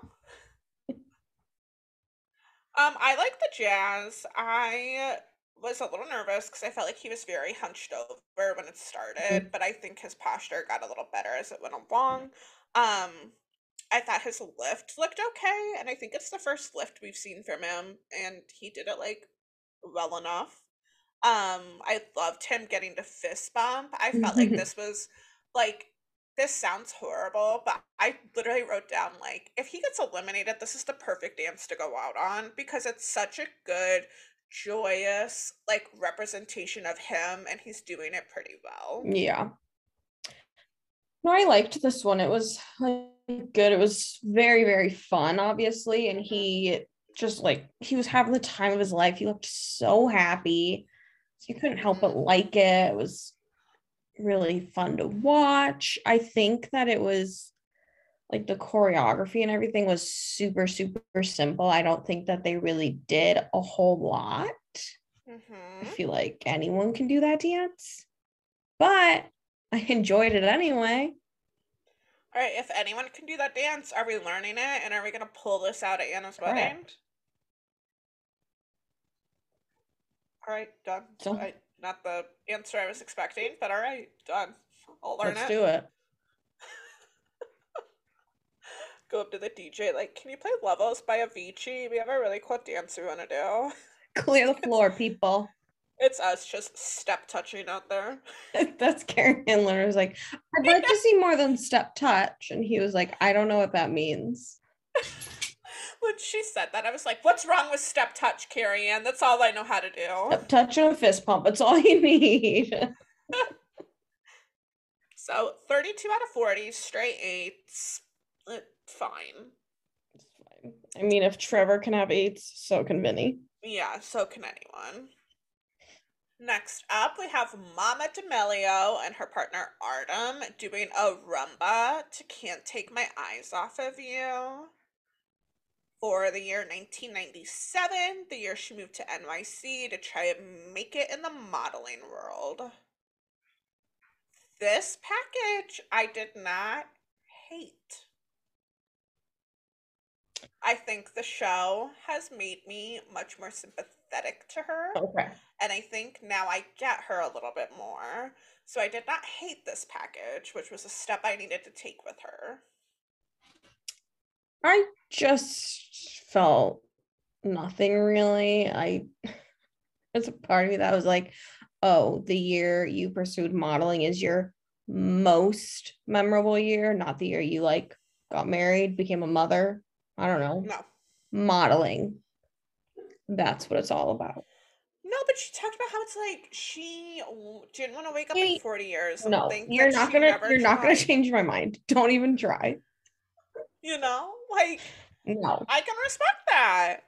Um, I like the jazz. I was a little nervous because I felt like he was very hunched over when it started, but I think his posture got a little better as it went along. Um, I thought his lift looked okay, and I think it's the first lift we've seen from him, and he did it like well enough. Um, I loved him getting to fist bump. I felt like this was like this sounds horrible, but I literally wrote down like if he gets eliminated, this is the perfect dance to go out on because it's such a good, joyous like representation of him, and he's doing it pretty well. Yeah. No, I liked this one. It was like good. It was very, very fun, obviously. And he just like he was having the time of his life. He looked so happy. So you couldn't help but like it. It was really fun to watch. I think that it was like the choreography and everything was super, super simple. I don't think that they really did a whole lot. I hmm feel like anyone can do that dance, but I enjoyed it anyway. All right, if anyone can do that dance, are we learning it and are we gonna pull this out at Anna's wedding? All right, done. So- I, not the answer I was expecting, but all right, done. I'll learn Let's it. do it. Go up to the DJ, like, can you play Levels by Avicii? We have a really cool dance we want to do. Clear the floor, people. It's us just step touching out there. That's Karen Handler was like, I'd like to see more than step touch. And he was like, I don't know what that means. When she said that, I was like, what's wrong with step touch, Carrie Ann? That's all I know how to do. Step touch and a fist pump. That's all you need. So 32 out of 40, straight eights. Eh, Fine. It's fine. I mean, if Trevor can have eights, so can Vinny. Yeah, so can anyone. Next up, we have Mama D'Amelio and her partner Artem doing a rumba to Can't Take My Eyes Off of You. for the year 1997, the year she moved to NYC to try and make it in the modeling world. This package I did not hate. I think the show has made me much more sympathetic to her. Okay. And I think now I get her a little bit more. So I did not hate this package, which was a step I needed to take with her. I just felt nothing really. I there's a part of me that was like, oh, the year you pursued modeling is your most memorable year, not the year you like got married, became a mother. I don't know. No. Modeling. That's what it's all about. No, but she talked about how it's like she didn't want to wake up in 40 years. No, you're not gonna you're not gonna change my mind. Don't even try. You know? Like, No. I can respect that.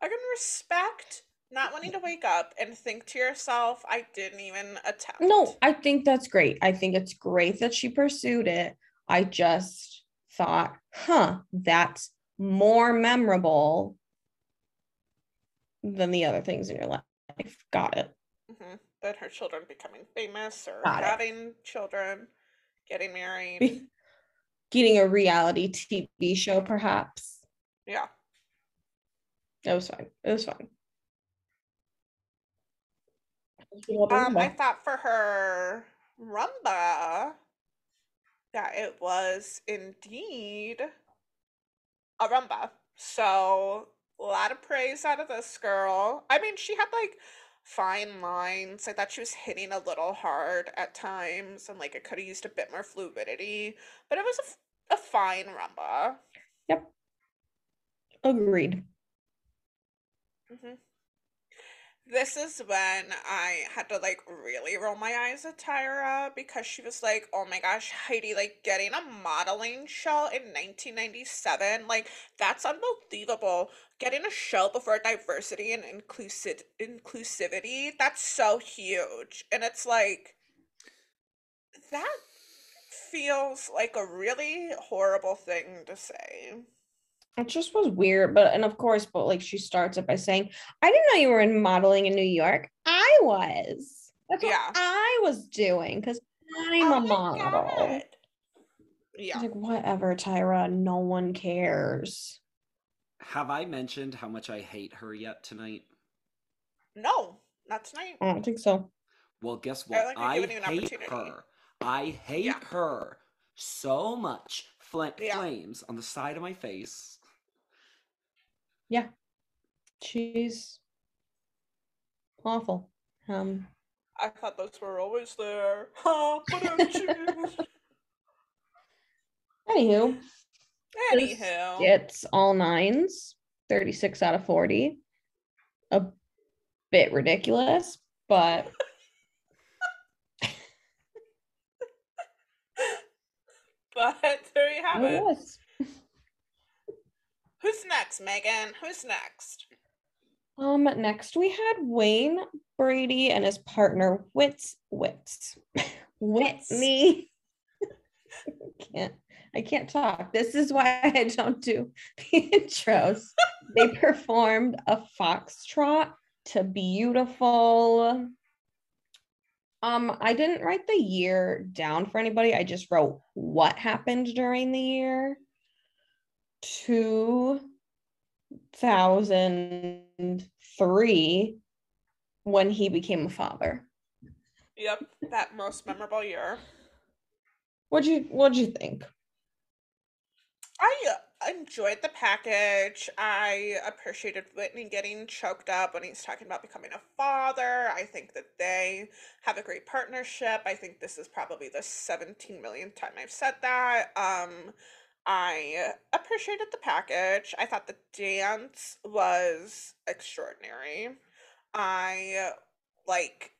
I can respect not wanting to wake up and think to yourself, I didn't even attempt. No, I think that's great. I think it's great that she pursued it. I just thought, huh, that's more memorable than the other things in your life. Got it. hmm That her children becoming famous or Got it. having children, getting married. Getting a reality TV show, perhaps. Yeah. It was fine. It was fine. Um, I thought for her rumba that it was indeed a rumba. So a lot of praise out of this girl. I mean, she had like fine lines. I thought she was hitting a little hard at times, and like it could have used a bit more fluidity. But it was a, f- a fine rumba. Yep. Agreed. hmm This is when I had to like really roll my eyes at Tyra because she was like, "Oh my gosh, Heidi, like getting a modeling show in 1997, like that's unbelievable. Getting a show before diversity and inclusive inclusivity, that's so huge." And it's like that feels like a really horrible thing to say. It just was weird, but and of course, but like she starts it by saying, I didn't know you were in modeling in New York. I was. That's what I was doing because I'm Oh a model. God. It's Yeah. like, whatever, Tyra, no one cares. Have I mentioned how much I hate her yet tonight? No, not tonight. I don't think so. Well, guess I what? like I giving you an hate her. I hate Yeah. her so much. Fla- Yeah. Flames on the side of my face. Yeah, she's awful. Um, I thought those were always there. Ba-dum-choo. anywho, Anywho, it's all nines, 36 out of 40. A bit ridiculous, but but there you have it it. Was. Who's next, Megan? Who's next? Um, next we had Wayne Brady and his partner Wits Wits. Witney. can't I can't talk. This is why I don't do the intros. they performed a foxtrot to beautiful. Um, I didn't write the year down for anybody. I just wrote what happened during the year. 2003 when he became a father. Yep, that most memorable year. What'd you what'd you think? I uh, enjoyed the package. I appreciated Witney getting choked up when he's talking about becoming a father. I think that they have a great partnership. I think this is probably the 17 millionth time I've said that. Um, I appreciated the package. I thought the dance was extraordinary. I like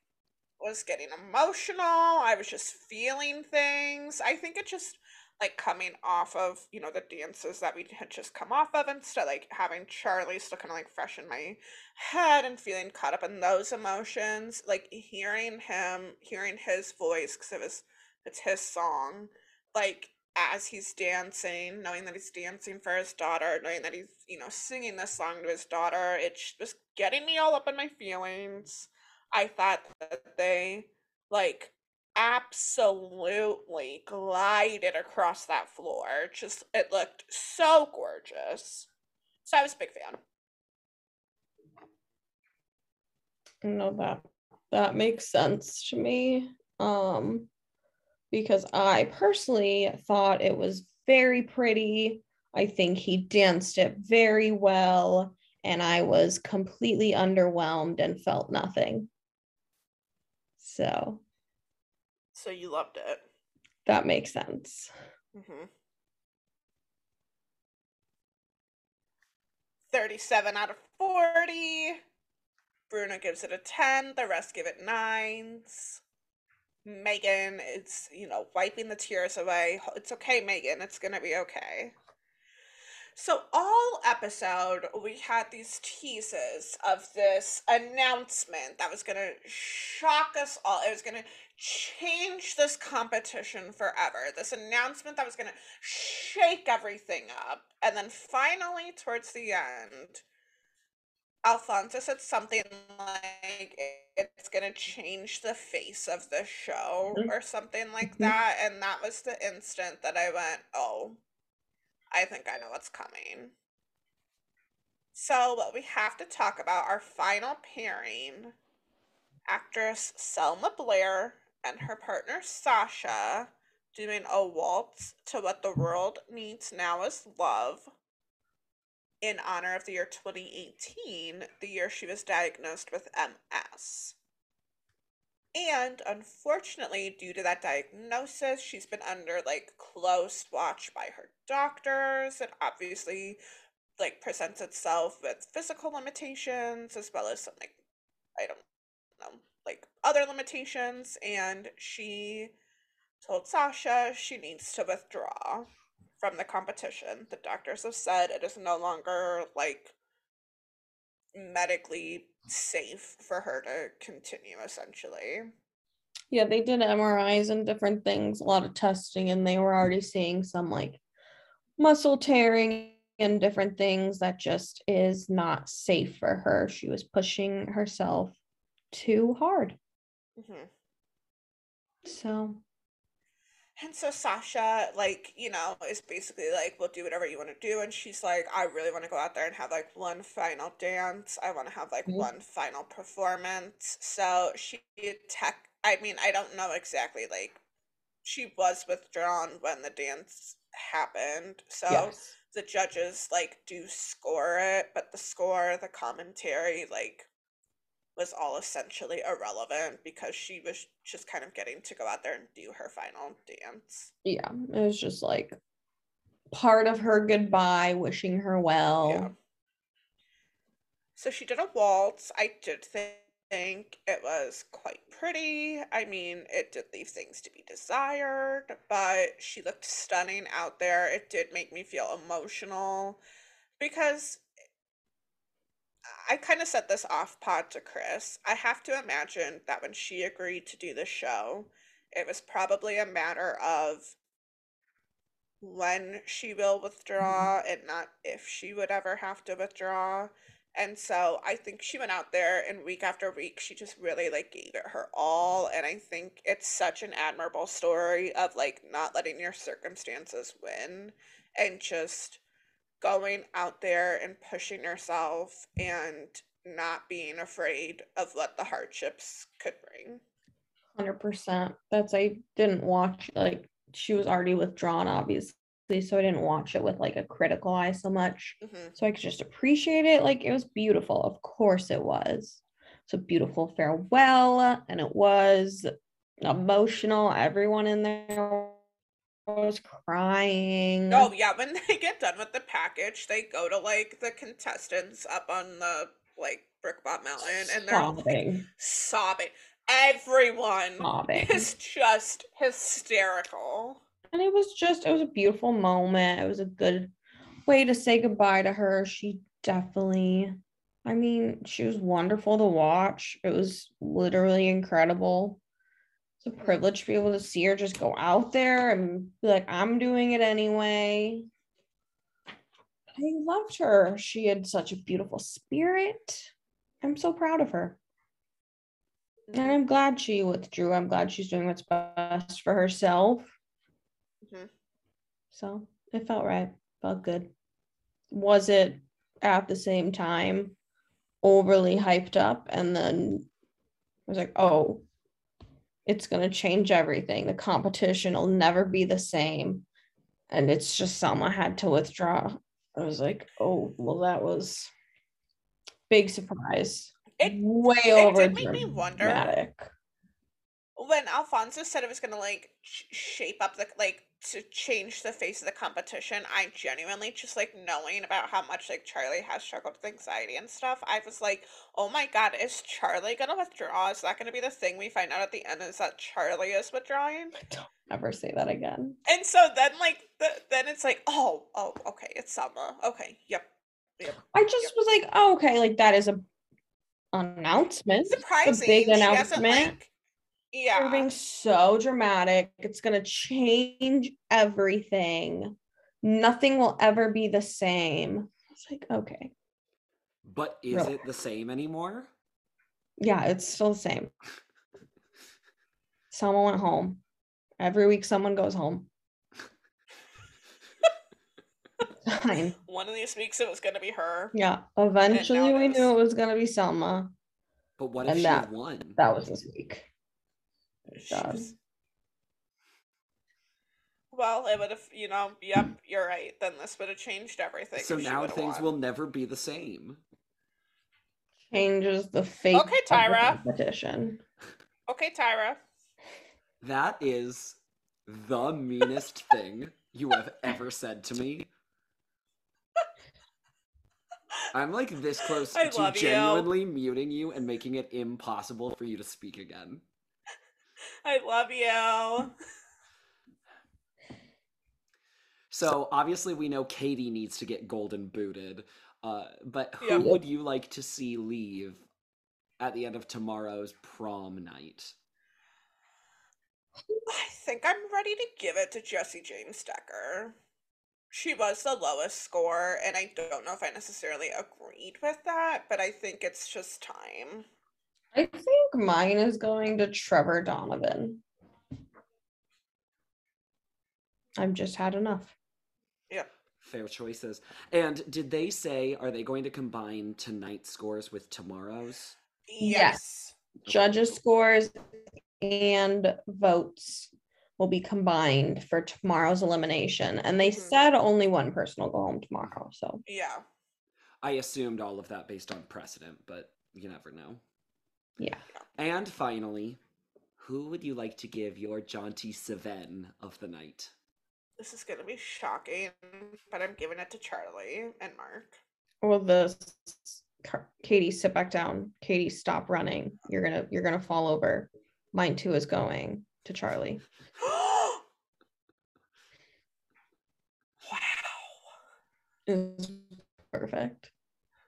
was getting emotional. I was just feeling things. I think it just like coming off of you know the dances that we had just come off of stuff like having charli still kind of like fresh in my head and feeling caught up in those emotions like hearing him hearing his voice because it was it's his song like as he's dancing, knowing that he's dancing for his daughter, knowing that he's, you know, singing this song to his daughter, it's just getting me all up in my feelings. I thought that they like absolutely glided across that floor. Just it looked so gorgeous. So I was a big fan. No, that that makes sense to me. Um because I personally thought it was very pretty. I think he danced it very well and I was completely underwhelmed and felt nothing. So So you loved it. that makes sense. Mm-hmm. 37 out of 40. Bruno gives it a 10. The rest give it nines. Megan is, you know, wiping the tears away. It's okay, Megan. It's going to be okay. So, all episode, we had these teases of this announcement that was going to shock us all. It was going to change this competition forever. This announcement that was going to shake everything up. And then finally, towards the end, Alfonso said something like it's going to change the face of the show Mhm. or something like Mhm. that. And that was the instant that I went, oh, I think I know what's coming. So, what we have to talk about our final pairing actress Selma Blair and her partner Sasha doing a waltz to what the world needs now is love in honor of the year 2018, the year she was diagnosed with MS. And unfortunately, due to that diagnosis, she's been under like close watch by her doctors. And obviously like presents itself with physical limitations as well as some like I don't know, like other limitations. And she told Sasha she needs to withdraw from the competition. The doctors have said it is no longer like medically safe for her to continue essentially. Yeah, they did MRIs and different things, a lot of testing, and they were already seeing some like muscle tearing and different things that just is not safe for her. She was pushing herself too hard. hmm So, And so Sasha, like, you know, is basically like, we'll do whatever you want to do. And she's like, I really want to go out there and have like one final dance. I want to have like Mhm. one final performance. So she tech, I mean, I don't know exactly, like, she was withdrawn when the dance happened. So yes. the judges like do score it, but the score, the commentary, like, was all essentially irrelevant because she was just kind of getting to go out there and do her final dance. Yeah, it was just like part of her goodbye, wishing her well. Yeah. So she did a waltz. I did thi- think it was quite pretty. I mean, it did leave things to be desired, but she looked stunning out there. It did make me feel emotional because I kind of set this off pod to Chris. I have to imagine that when she agreed to do the show, it was probably a matter of when she will withdraw and not if she would ever have to withdraw. And so I think she went out there and week after week she just really like gave it her all and I think it's such an admirable story of like not letting your circumstances win and just going out there and pushing yourself and not being afraid of what the hardships could bring. Hundred percent. That's I didn't watch like she was already withdrawn, obviously, so I didn't watch it with like a critical eye so much. hmm So I could just appreciate it. Like it was beautiful. Of course it was. It's a beautiful farewell, and it was emotional. Everyone in there was crying. Oh yeah, when they get done with the package, they go to like the contestants up on the like Brickbot Mountain and they're all like sobbing, sobbing. Everyone sobbing. is just hysterical. and it was just it was a beautiful moment it was a good way to say goodbye to her she definitely i mean she was wonderful to watch it was literally incredible It's a privilege to be able to see her just go out there and be like, I'm doing it anyway. I loved her. She had such a beautiful spirit. I'm so proud of her. And I'm glad she withdrew. I'm glad she's doing what's best for herself. Mhm. So it felt right. Felt good. Was it at the same time overly hyped up? And then I was like, oh, it's going to change everything. The competition will never be the same. And it's just Selma had to withdraw. I was like, oh, well, that was big surprise. It- way it over did make me wonder-. When Alfonso said it was gonna like sh- shape up the like to change the face of the competition, I genuinely just like knowing about how much like Charli has struggled with anxiety and stuff. I was like, oh my god, is Charli gonna withdraw? Is that gonna be the thing we find out at the end? Is that Charli is withdrawing? Don't ever say that again. And so then like the, then it's like, oh oh okay, it's Selma. Okay, yep. yep I just was like, oh, okay, like that is a announcement. Surprising. big she hasn't, announcement. Like- yeah. You're being so dramatic. It's gonna change everything. Nothing will ever be the same. It's like, okay. But is Really? it the same anymore? Yeah, it's still the same. Someone went home. Every week someone goes home. Fine. One of these weeks it was gonna be her. Yeah. Eventually we knew it was gonna be Selma. But what if And she that- won? That was this week. She God. Well, it would have, you know, yep, you're right. Then this would have changed everything. So now things won. will never be the same. Changes the face Okay, of the Tyra. competition. Okay, Tyra. That is the meanest thing you have ever said to me. I'm like this close I to love you. genuinely muting you and making it impossible for you to speak again. I love you. So obviously we know Katie needs to get golden booted. Uh, but who Yep. would you like to see leave at the end of tomorrow's prom night? I think I'm ready to give it to Jessie James Decker. She was the lowest score, and I don't know if I necessarily agreed with that, but I think it's just time. I think mine is going to Trevor Donovan. I've just had enough. Yeah, Fair choices. And did they say are they going to combine tonight's scores with tomorrow's? Yes. Judges' scores and votes will be combined for tomorrow's elimination. And they Mhm. said only one person will go home tomorrow. So Yeah. I assumed all of that based on precedent, but you never know. Yeah. And finally, who would you like to give your jaunty Seven of the night? This is gonna be shocking, but I'm giving it to Charli and Mark. well the Katie sit back down. Katie stop running. You're gonna you're gonna fall over. Mine too is going to Charli. wow. It's perfect.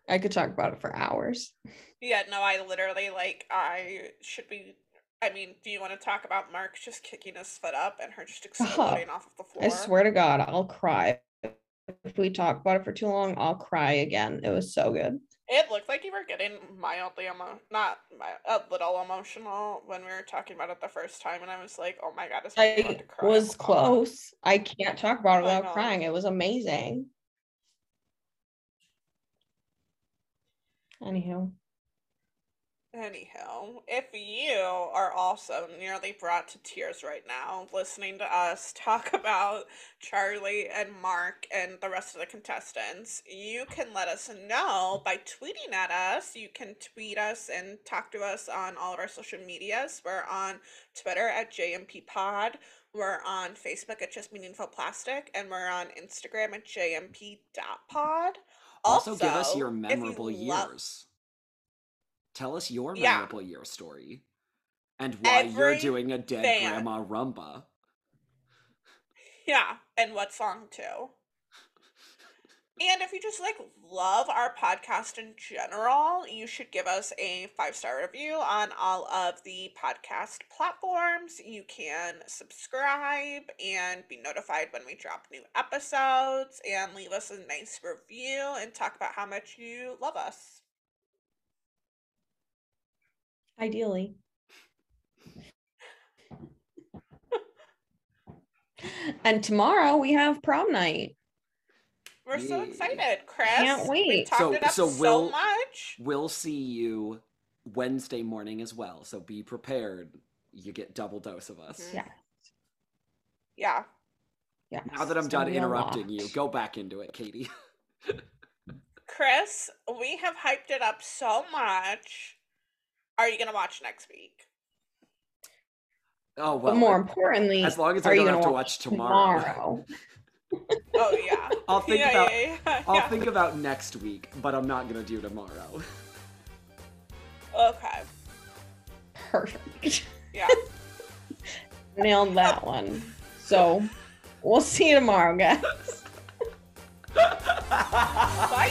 I could talk about it for hours. Yeah, no, I literally like I should be I mean, do you want to talk about Mark just kicking his foot up and her just uh-huh. exploding off of the floor? I swear to God, I'll cry. If we talk about it for too long, I'll cry again. It was so good. It looked like you were getting mildly emo not mi- a little emotional when we were talking about it the first time, and I was like, "Oh my god, I to cry?" was close. I can't talk about it without crying. It was amazing. Anywho, Anyhow, if you are also nearly brought to tears right now listening to us talk about Charli and Mark and the rest of the contestants, you can let us know by tweeting at us. You can tweet us and talk to us on all of our social medias. We're on Twitter at JMP Pod. We're on Facebook at Just Meaningful Plastic, and we're on Instagram at jmp.pod. Also, give us your if you memorable love- years. Tell us your Yeah. memorable year story. And why you're doing a dead fan. grandma rumba. Yeah, and what song too? And if you just like love our podcast in general, you should give us a five star review on all of the podcast platforms. You can subscribe and be notified when we drop new episodes and leave us a nice review and talk about how much you love us. Ideally. and tomorrow we have prom night. We're so excited, Chris. Can't We wait. talked So- it up so so, we'll- much. We'll see you Wednesday morning as well. So be prepared. You get double dose of us. Mhm. Yeah. Yeah. Yeah. Now that I'm it's done interrupting you, go back into it, Katie. Chris, we have hyped it up so much. Are you gonna watch next week? Oh well. but more importantly, as long as are I you don't gonna have to watch watch tomorrow. tomorrow? Oh yeah. I'll think yeah, about yeah, yeah, I'll think about next week, but I'm not gonna do tomorrow. Okay. Perfect. Yeah. Nailed that one. So we'll see you tomorrow, guys. Bye.